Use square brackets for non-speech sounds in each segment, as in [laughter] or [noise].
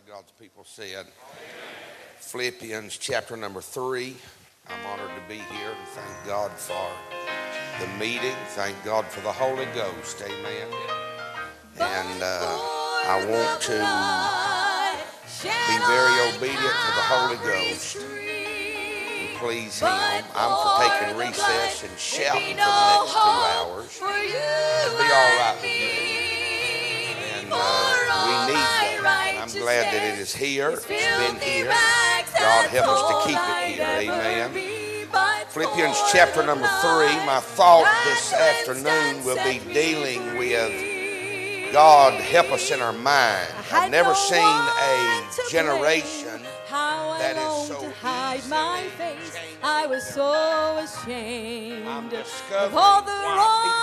of God's people said. Philippians chapter number three. I'm honored to be here and thank God for the meeting. Thank God for the Holy Ghost. Amen. And uh, I want to be very obedient to the Holy Ghost and please Him. I'm for taking recess and shouting for the next two hours. It'll be all right with me. I'm glad that it is here. It's been here. God help us to keep it here. Amen. Philippians chapter number three. My thought this afternoon will be dealing with God help us in our mind. I've never seen a generation that is so hide my face. I was so ashamed of all the why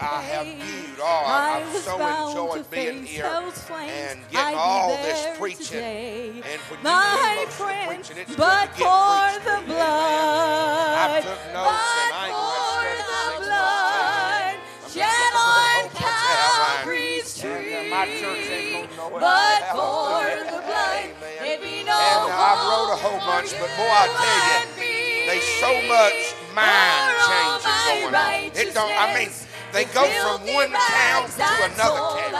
I have viewed oh, all. I I've was so enjoyed being here and I'd getting all this preaching. today. And when you my do most of the friend, preaching, it's but for the blood, I took notes and I but for the blood, shed on just gonna go Calvary's tree. my church ain't gonna know. But for the blood, Amen. there'd be no And I wrote a whole bunch, but boy, I tell you. There's so much mind changing going on. It don't. I mean, they go from one town to another town.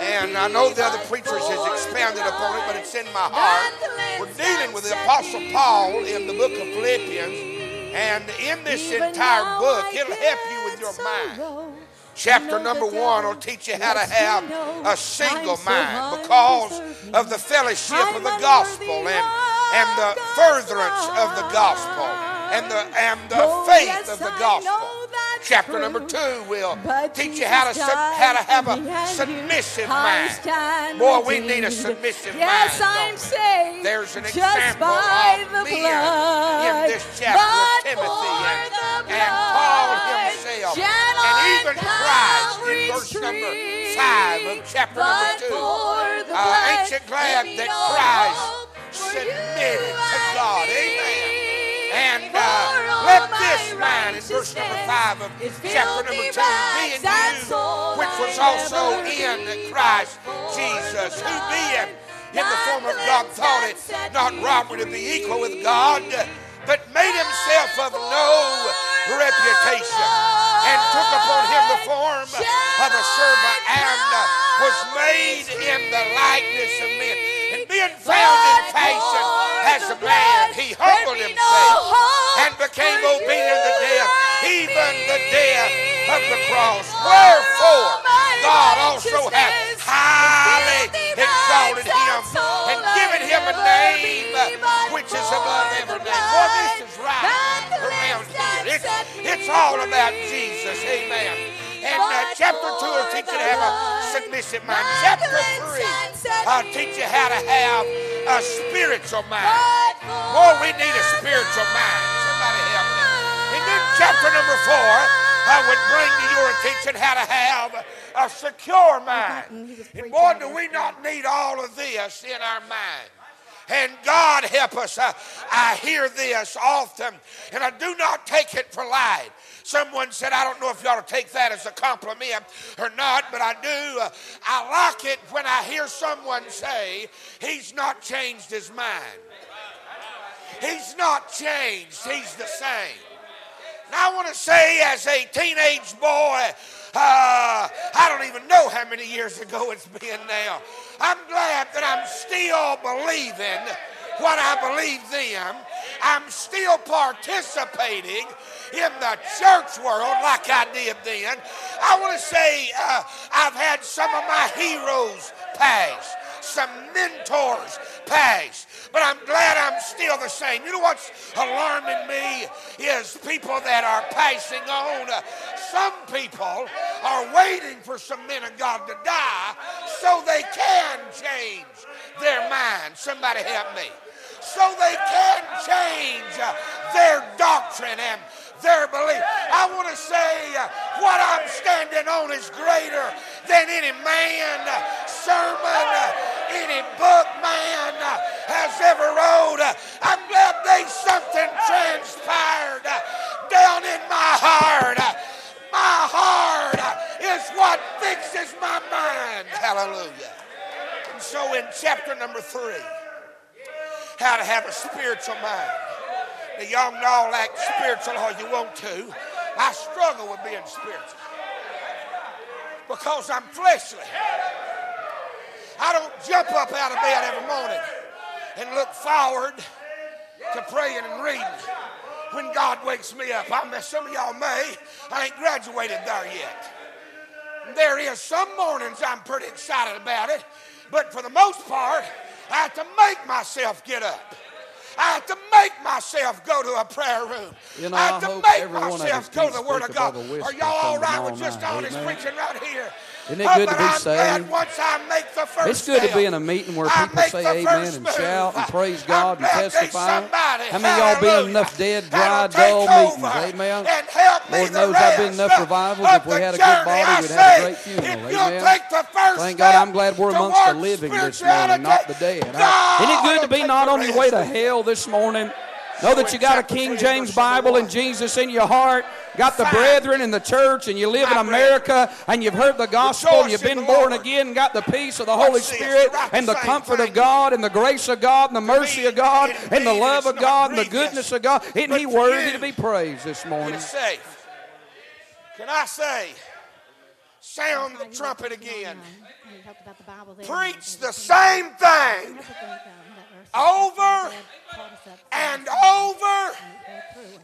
And I know the other preachers has expounded upon it, but it's in my heart. We're dealing with the Apostle Paul in the book of Philippians. And in this entire book, it'll help you with your mind. Chapter number one will teach you how to have a single mind because of the fellowship of the gospel and, and the furtherance of the gospel and the, and the faith of the gospel. Chapter number two will teach you how to, how to have a submissive mind. Boy, we need a submissive yes, mind. I'm don't we? saved There's an just example by of the blood, in this chapter of Timothy and, and Paul himself and even Christ in verse number five of chapter number two. Uh, ain't you glad that Christ submitted to God? Amen. And uh, let this mind in verse number five of chapter number filthy two be in you, which was also in. Christ Jesus, who being in the form of God thought it not robbery to be equal with God, but made himself of no reputation, and took upon him the form of a servant, and uh, was made in the likeness of men. And being found in fashion as a man, he humbled himself and became obedient to death, even the death of the cross. Wherefore, God also hath highly exalted him and given him a name which is above every name. Boy, this is right around here. It's, it's all about Jesus. Amen. And uh, chapter 2 will teach you to have a submissive mind. Chapter 3 will teach you how to have a spiritual mind. Boy, oh, we need a spiritual mind. Somebody help me. And then chapter number 4, I would bring to your attention how to have a secure mind. And boy, do we not need all of this in our mind. And God help us. I, I hear this often, and I do not take it for light. Someone said, I don't know if you ought to take that as a compliment or not, but I do. Uh, I like it when I hear someone say, He's not changed his mind. He's not changed, he's the same. And I want to say, as a teenage boy, uh, I don't even know how many years ago it's been now. I'm glad that I'm still believing what I believe then. I'm still participating in the church world like I did then. I want to say uh, I've had some of my heroes pass, some mentors pass, but I'm glad I'm still the same. You know what's alarming me is people that are passing on. Uh, some people are waiting for some men of God to die so they can change their mind. Somebody help me so they can change their doctrine and their belief. I want to say uh, what I'm standing on is greater than any man, uh, sermon, uh, any book man has ever wrote. I'm glad they something transpired down in my heart. My heart is what fixes my mind. Hallelujah. And so in chapter number three, how to have a spiritual mind. Now, y'all can all act spiritual all you want to. I struggle with being spiritual because I'm fleshly. I don't jump up out of bed every morning and look forward to praying and reading when God wakes me up. I mean, some of y'all may. I ain't graduated there yet. There is some mornings I'm pretty excited about it, but for the most part, I have to make myself get up. I have to make myself go to a prayer room. You know, I have to hope make every one of myself go to the Word of God. above a whisper Are y'all all right from right tomorrow with just honest preaching right here? Isn't it Oh, good to be saved? Once I make the first It's good to be in a meeting where I people say amen and move. shout and praise God and testify. How many of y'all been enough dead, dry, dull meetings? Amen. Lord knows I've been enough revivals. If we had a good body, I we'd have a great funeral. Amen. take the first Thank God I'm glad we're amongst the living this morning, not the dead. Isn't it good to be not on your way to hell this morning? Know that you got a King James Bible and. Jesus in your heart, got the brethren in the church, and you live in America, and you've heard the gospel, and you've been born again, and got the peace of the Holy Spirit, and the the comfort of. God, and the grace of God, and the mercy of God, and the love of God, and the goodness of God. Isn't He worthy to be praised this morning? Can I say, sound the trumpet again. Preach the same thing over and over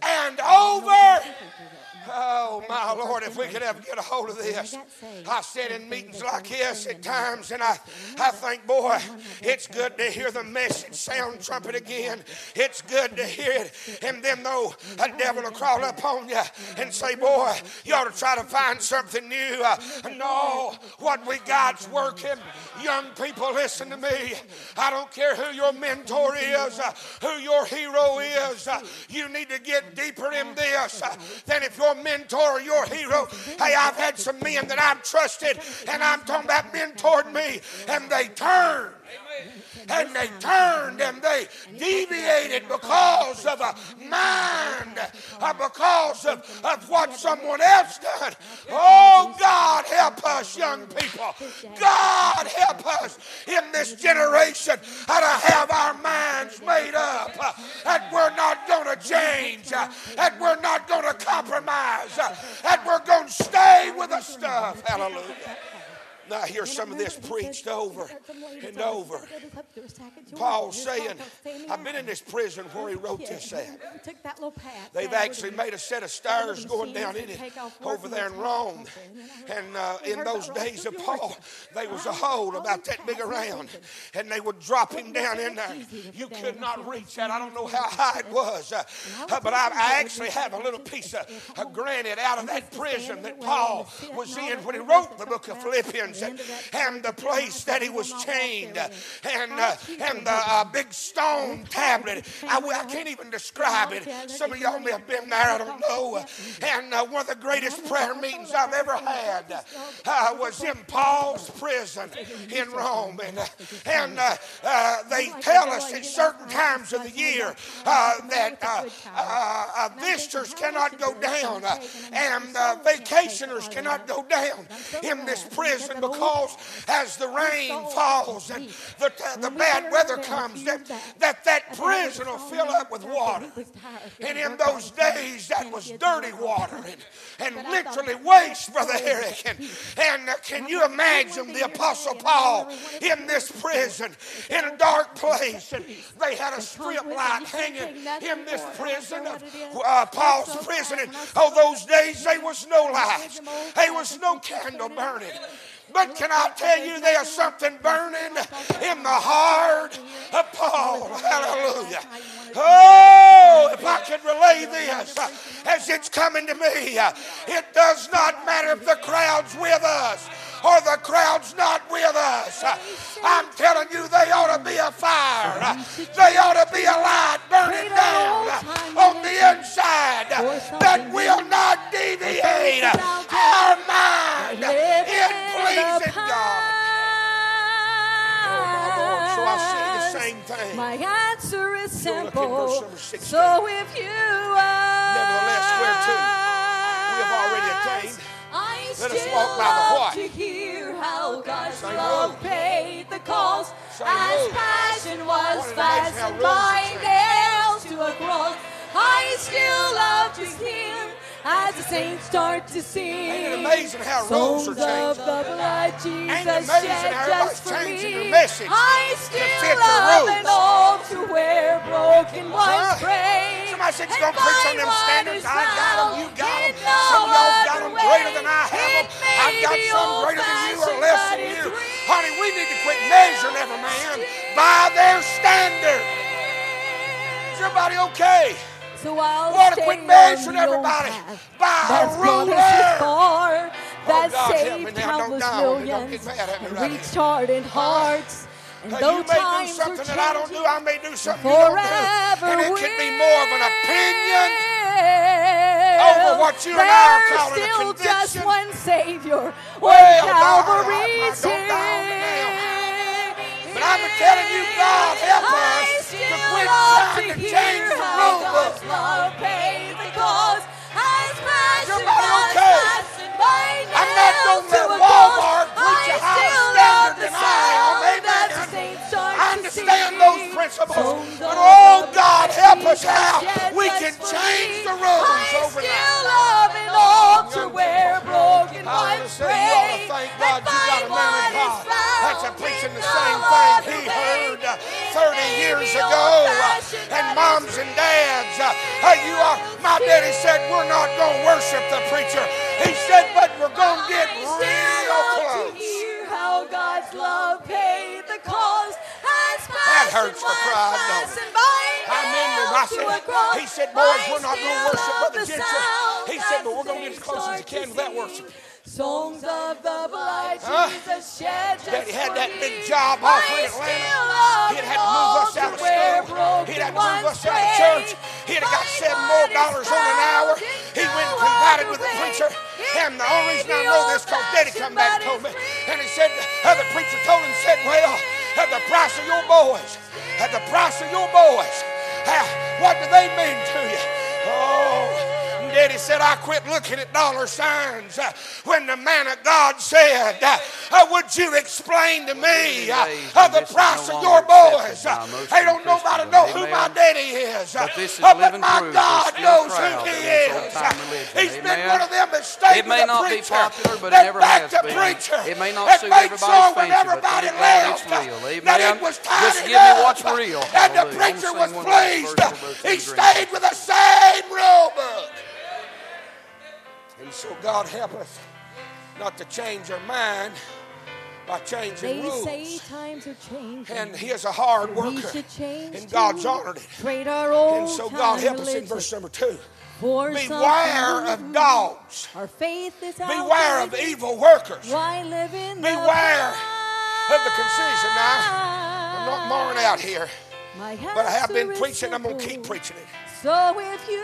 and over. Oh, my Lord, if we could ever get a hold of this. I sit in meetings like this at times and I, I think, boy, it's good to hear the message sound trumpet again. It's good to hear it. And then, though, a devil will crawl up on you and say, boy, you ought to try to find something new. Uh, no, what we got's working. Young people, listen to me. I don't care who your mentor is, uh, who your hero is. uh, you need to get deeper in this uh, than if your mentor or your hero. Hey, I've had some men that I've trusted, and I'm talking about mentored me, and they turned. And they turned and they deviated because of a mind, because of, of what someone else done. Oh, God, help us, young people. God, help us in this generation how to have our minds made up uh, that we're not going to change, uh, that we're not going to compromise, uh, that we're going to stay with the stuff. Hallelujah. Now, I hear some of this preached over and over. Paul saying, I've been in this prison where he wrote this at. They've actually made a set of stairs going down in it over there in Rome. And uh, in those days of Paul, there was a hole about that big around, and they would drop him down in there. You could not reach that. I don't know how high it was, uh, uh, but I, I actually have a little piece of uh, granite out of that prison that Paul was in when he wrote the book of Philippians, and, and the place that he was chained, and uh, and the uh, big stone tablet. I, I can't even describe it. Some of y'all may have been there. I don't know. And uh, one of the greatest prayer meetings I've ever had uh, was in Paul's prison in Rome. And, uh, and uh, they tell us at certain times of the year that visitors cannot go down and vacationers cannot go down in this prison because as the rain falls and the, the bad weather comes, that, that that prison will fill up with water. And in those days, that was dirty water and, and literally waste, Brother Eric. And, and uh, can you imagine the Apostle Paul in this prison in a dark place? And [laughs] they had a strip light hanging in this prison, uh, Paul's prison. And oh, those days, there was no lights, there was no candle burning. But can I tell you there's something burning in the heart of Paul? Hallelujah. Oh, if I could relay this as it's coming to me, it does not matter if the crowd's with us or the crowd's not with us. I'm telling you, they ought to be a fire. They ought to be a light burning down on the inside that will not deviate our mind in pleasing God. Oh. So I say the same thing. My answer is simple. number 16. So if you are, Nevertheless, whereto we have already attained, let us still walk by the love what? to hear how God's Same love rules. paid the cost. Same As rules. passion was One of the fastened by nails to a cross, I still love to him as the saints start to sing. Ain't it amazing how rules are Songs of changing? the blood Ain't Jesus it amazing shed how just for changing me. message I still love and to where broken ones pray. Somebody said you're gonna preach on them standards. I got them, you got them. no Some of y'all got them greater than I have them. I've got some greater than you or less than you. Honey, we need to quit measuring every man by their standard. Is everybody okay? So I'll We ought to quit measuring everybody by a that's ruler. far, oh, that Oh, God, saved countless millions get mad at me and right reached hardened hearts. Though you may do something that I don't do. I may do something you don't do. And it could be more of an opinion over what you and I are There's calling a still just one Savior God, Calvary's don't die on me now. here. But I'm telling you, God, help us to quit trying to change the rule principles. But oh God, help us shed we can change the rules I still overnight. love and all to where broken want to ones say you ought to pray thank God you got a man of God found that's a preaching the same thing he heard uh, 30 years ago. uh, And moms and dads, uh, you are, my daddy said we're not going to worship the preacher. He said, but we're going to get real still love to close. hear how God's love paid the cost. That hurts for was pride, don't it? I remember. I said, he said, boys, we're not going to worship Brother the Jensen. He said, but we're going to get as close as we can to that worship. Songs of the Huh? Jesus shed Daddy had that big job off in Atlanta. He'd had to move us out of school. He'd had to move us out of church. He'd have got seven more dollars on an hour. He went and confided with the preacher. And the only reason I know this because Daddy come back and told me. And he said, uh, the preacher told him, said, well, at the price of your boys, at the price of your boys, what do they mean to you? Oh, Daddy said, I quit looking at dollar signs when the man of God said, uh, Would you explain to me days uh, the price of your boys? accepted by most They don't nobody know who my daddy is. But this is uh, my. God knows who he is. He's been one of them that stayed It may with the not be preacher. popular, but it that never backed has the been. preacher. It may not suit everybody's sure when fancy, but everybody left, real. That it was Just give me what's real. And the preacher was sing one of those pleased. He stayed with the same rule book. And so God help us not to change our mind by changing They rules. say times are changing. And he is a hard we worker. should change And God's honored it. Trade our old And so God help us in verse number two. for Beware of dogs. Our faith is Beware of evil workers. Why live in Beware the of the concision. Now, I'm not marring out here, but I have been preaching. I'm going to keep preaching it. So if you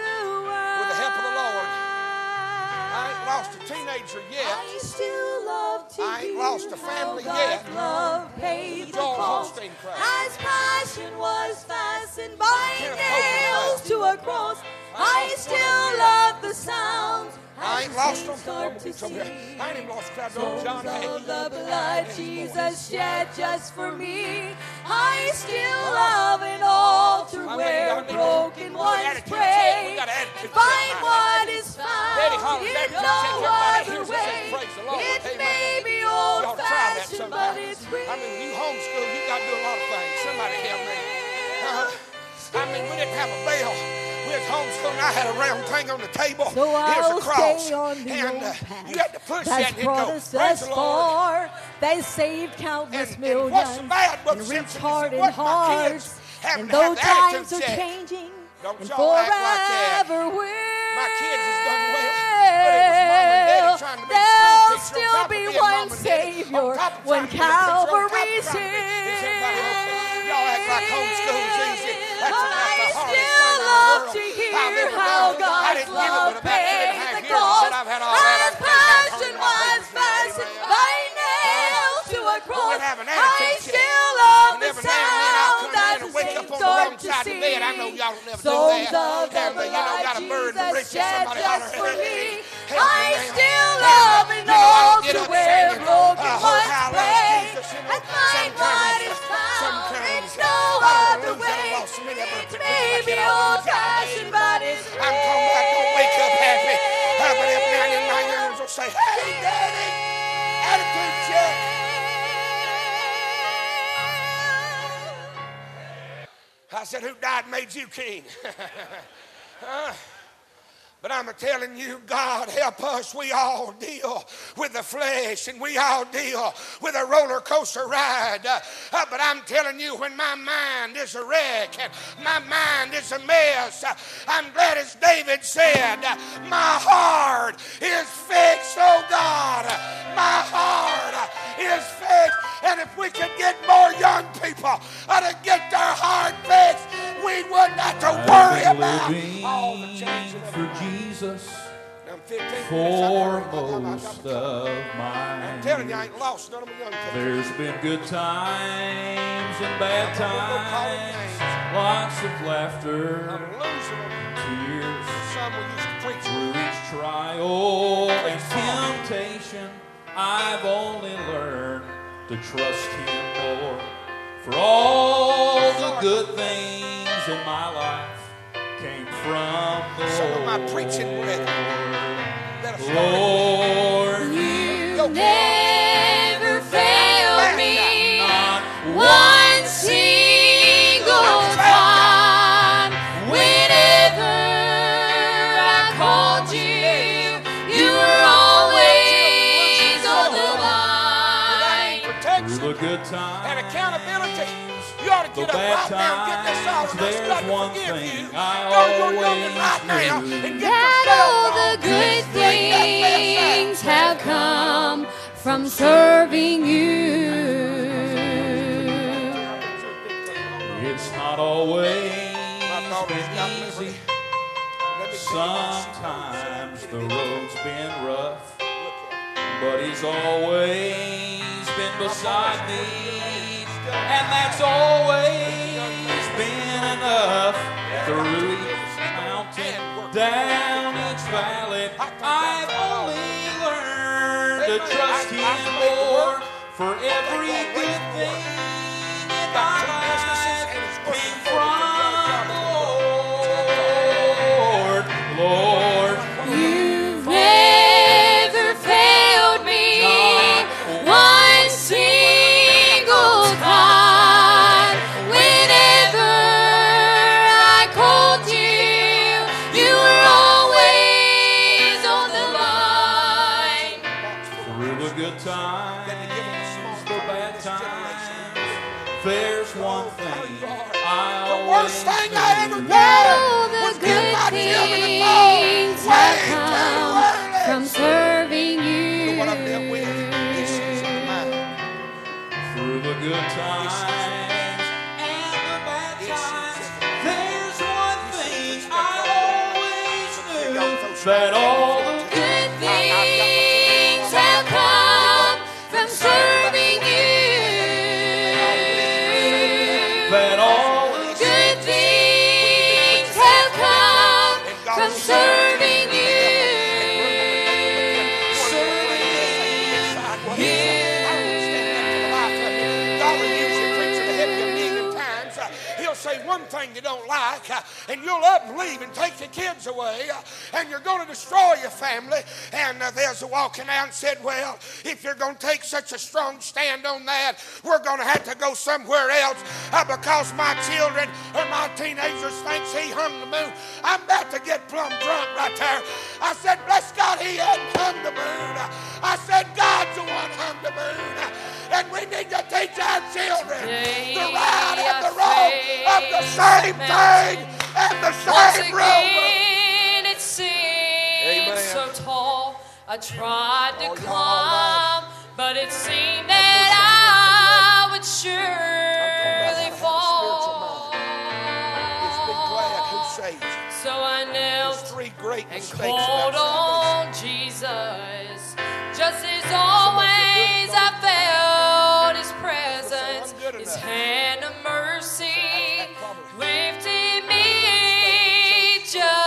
lost a teenager yet. I still love to I ain't lost a family yet. Love paid the Joel cost. Holstein. As passion was fastened by nails to a cross, I still one of them love the sounds. I ain't the lost them. start to over I ain't lost crowd on John of the blood Jesus shed just for me. I still love it all to I mean, where broken ones got attitude check. pray. We got an attitude And find what is found in no. Other it way. "Praise the Lord." It may be old ought to try that fashioned, but it's real. I mean, you homeschool, you got to do a lot of things. Somebody help me. I mean, we didn't have a bell. We was homeschooling. I had a round thing on the table. So Here's a cross. the and uh, you had to push that that's and brought go. us Praise thus the Lord. far. That saved countless And- and what's millions bad, and Simpson, hard and what my kids hearts. And though the times are changing Don't and act like forever will, My kids has done well, but it was mom and daddy trying to be there'll still be one Savior on top of when trying to be a preacher, on top of Calvary's trying to be- Is everybody okay? here. Y'all act like homeschool's easy. That's love to hear how God's didn't give it love but about two and a paid the cost. said I've had all that. Our I can't count passion was fastened by nails to a cross. I still love the every now and then I'll sound come that in the and wake up saints on the start to side of the bed. I know sing. y'all don't never do Songs that. of the And, uh, you know, got a bird in the blood. Jesus shed just for me. I still uh, love and know, I all don't get to and find what is found. It's no other way. It's maybe old fashioned, but it's I'm talking about don't wake up happy. But every night and nine years will say, hey, daddy, attitude check. I said, who died made you king? [laughs] huh? But I'm telling you, God help us. We all deal with the flesh and we all deal with a roller coaster ride. Uh, but I'm telling you, when my mind is a wreck and my mind is a mess, uh, I'm glad as David said, uh, My heart is fixed, oh God. My heart uh, is fixed. And if we could get more young people to get their heart fixed, we wouldn't have to worry about living all the changes. for Jesus I'm 15 for I'm of telling you, I my ain't lost none of my young people. There's been good times and bad I'm not gonna call it times, lots of laughter, I'm losing them. tears Some used to preach through each trial and temptation. I've only learned to trust Him more. For all the good things in my life came from the Some of Lord. my preaching brethren that have started Lord, You never line. through the good times and accountability. You ought to The get up bad right now and get this all times, and ask there's God to one forgive thing you. I Go to your youngin' always right now knew. and get That all the good Bring that mess things have come from serving you. It's not always My daughter's got been liberty. easy. Let me tell you what she Sometimes the road's been rough, but he's always been beside me. And that's always been enough through each mountain, down each valley. I've only learned to trust him more for every say one thing you don't like, uh, and you'll up and leave and take the kids away, uh, and you're going to destroy your family. And uh, there's a walking out and said, Well, if you're going to take such a strong stand on that, we're going to have to go somewhere else because my children or my teenagers thinks he hung the moon. I'm about to get plumb drunk right there. I said, Bless God, he hadn't hung the moon. I said, God's the one hung the moon. And we need to teach our children the right and the wrong of the same thing and the same road. again, it seemed Amen. so tall. I tried to Oh, y'all climb, but it seemed that I would surely fall. Just be glad who saved you. So I There's knelt three great and called on Jesus. Just as always, His hand of mercy probably- lifted me. Just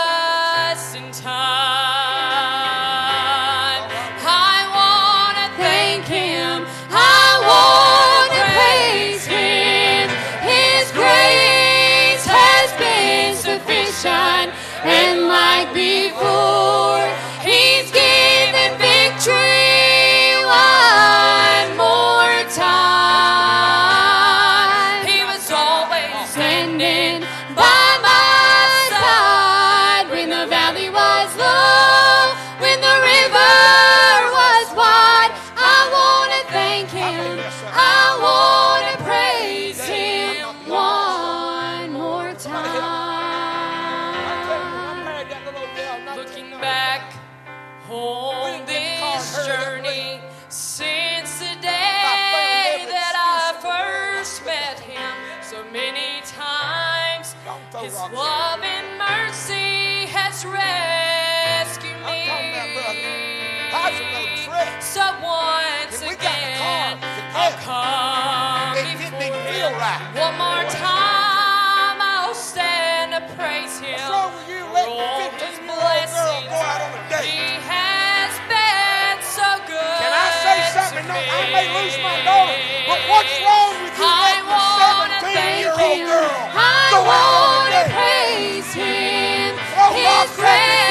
Come it hit me feel right. One more time, I'll stand to praise Him. What's wrong with you? Let Roll His blessings. Girl go out on a date. He has been so good. Can I say something? No, I may lose my daughter, but what's wrong with you? I want to thank Him. Girl I go want to praise Him. His praise.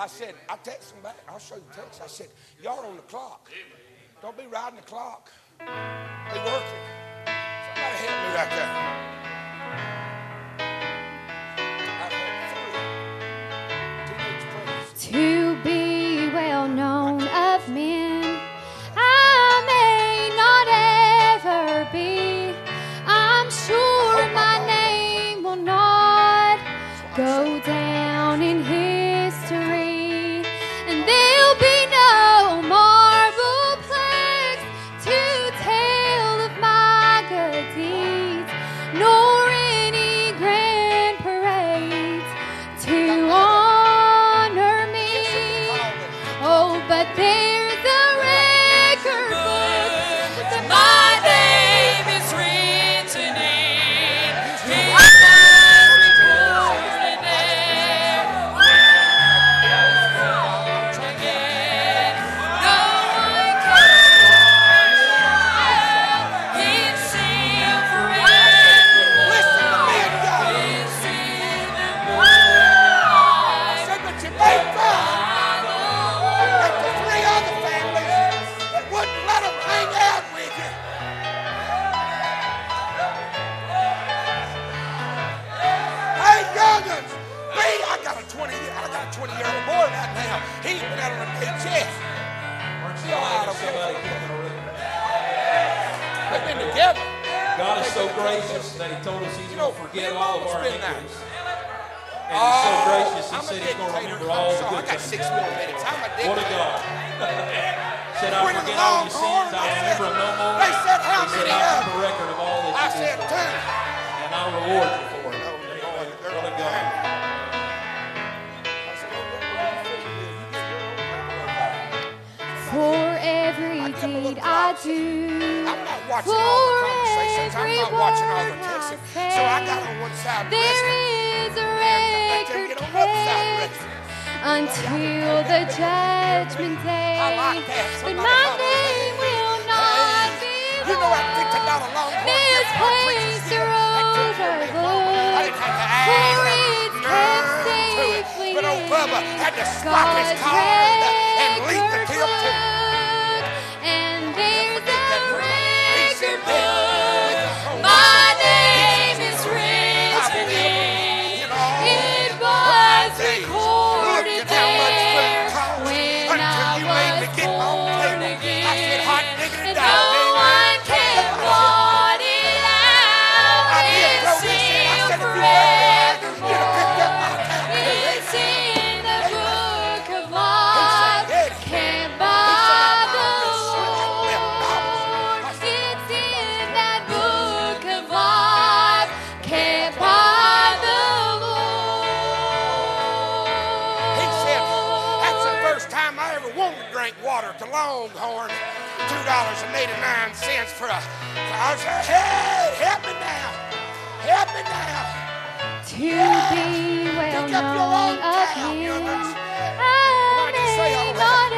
I said, I text back. I'll show you the text. I said, y'all on the clock. Don't be riding the clock. Be working. Somebody help me right there. To be well known of men, I may not ever be. I'm sure my name will not go reward you for it. For every deed I do, for every not watching. I'm. So I got on one side there is a record until the judgment [laughs] day. But my name will not be misplaced. I didn't have to it. But old Bubba had to his car and the tail. And there's a record book. Water to Longhorn, two dollars and eighty-nine cents for a. Said, hey, help me now, help me now. To be well Pick up your known own of tab, him. young'uns. I can say all may not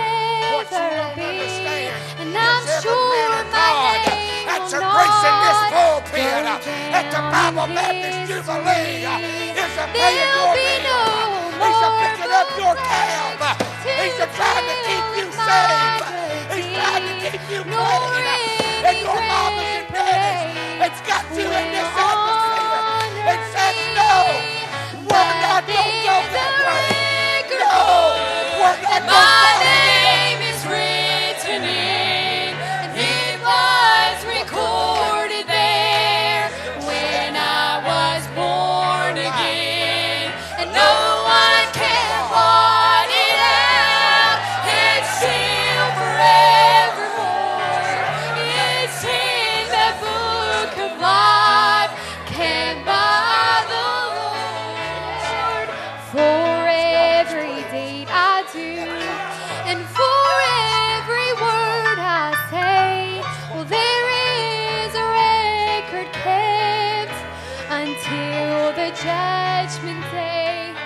What you ever don't be, understand and I'm sure my God name that's a grace in this pulpit uh, at the Bible Baptist Jubilee uh, is a paying your bill. a picking until the judgment day.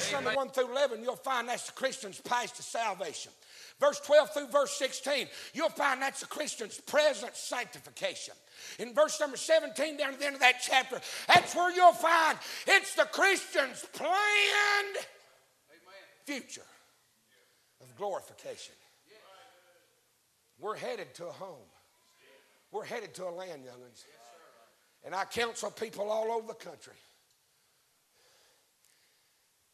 Verse number 1 through 11, you'll find that's the Christian's path to salvation. Verse 12 through verse 16, you'll find that's the Christian's present sanctification. In verse number 17, down to the end of that chapter, that's where you'll find it's the Christian's planned future of glorification. We're headed to a home. We're headed to a land, young'uns. And I counsel people all over the country.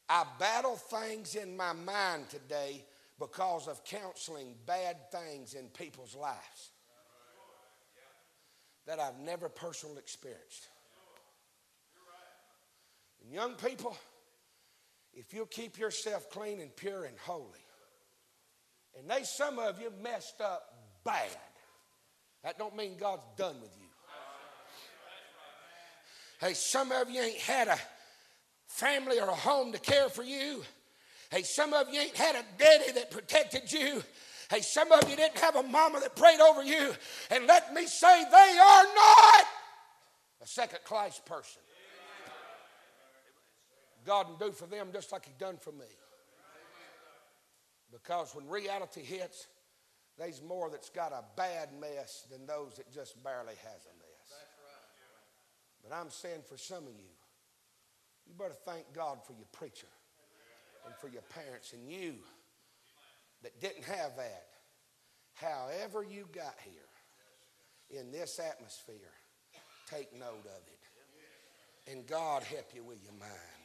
I battle things in my mind today because of counseling bad things in people's lives that I've never personally experienced. And young people, if you'll keep yourself clean and pure and holy, and they some of you messed up bad. That don't mean God's done with you. Hey, some of you ain't had a family or a home to care for you. Hey, some of you ain't had a daddy that protected you. Hey, some of you didn't have a mama that prayed over you. And let me say, they are not a second class person. God can do for them just like He done for me. Because when reality hits, there's more that's got a bad mess than those that just barely has a mess. But I'm saying for some of you, you better thank God for your preacher and for your parents and you that didn't have that. However, you got here in this atmosphere, take note of it. And God help you with your mind.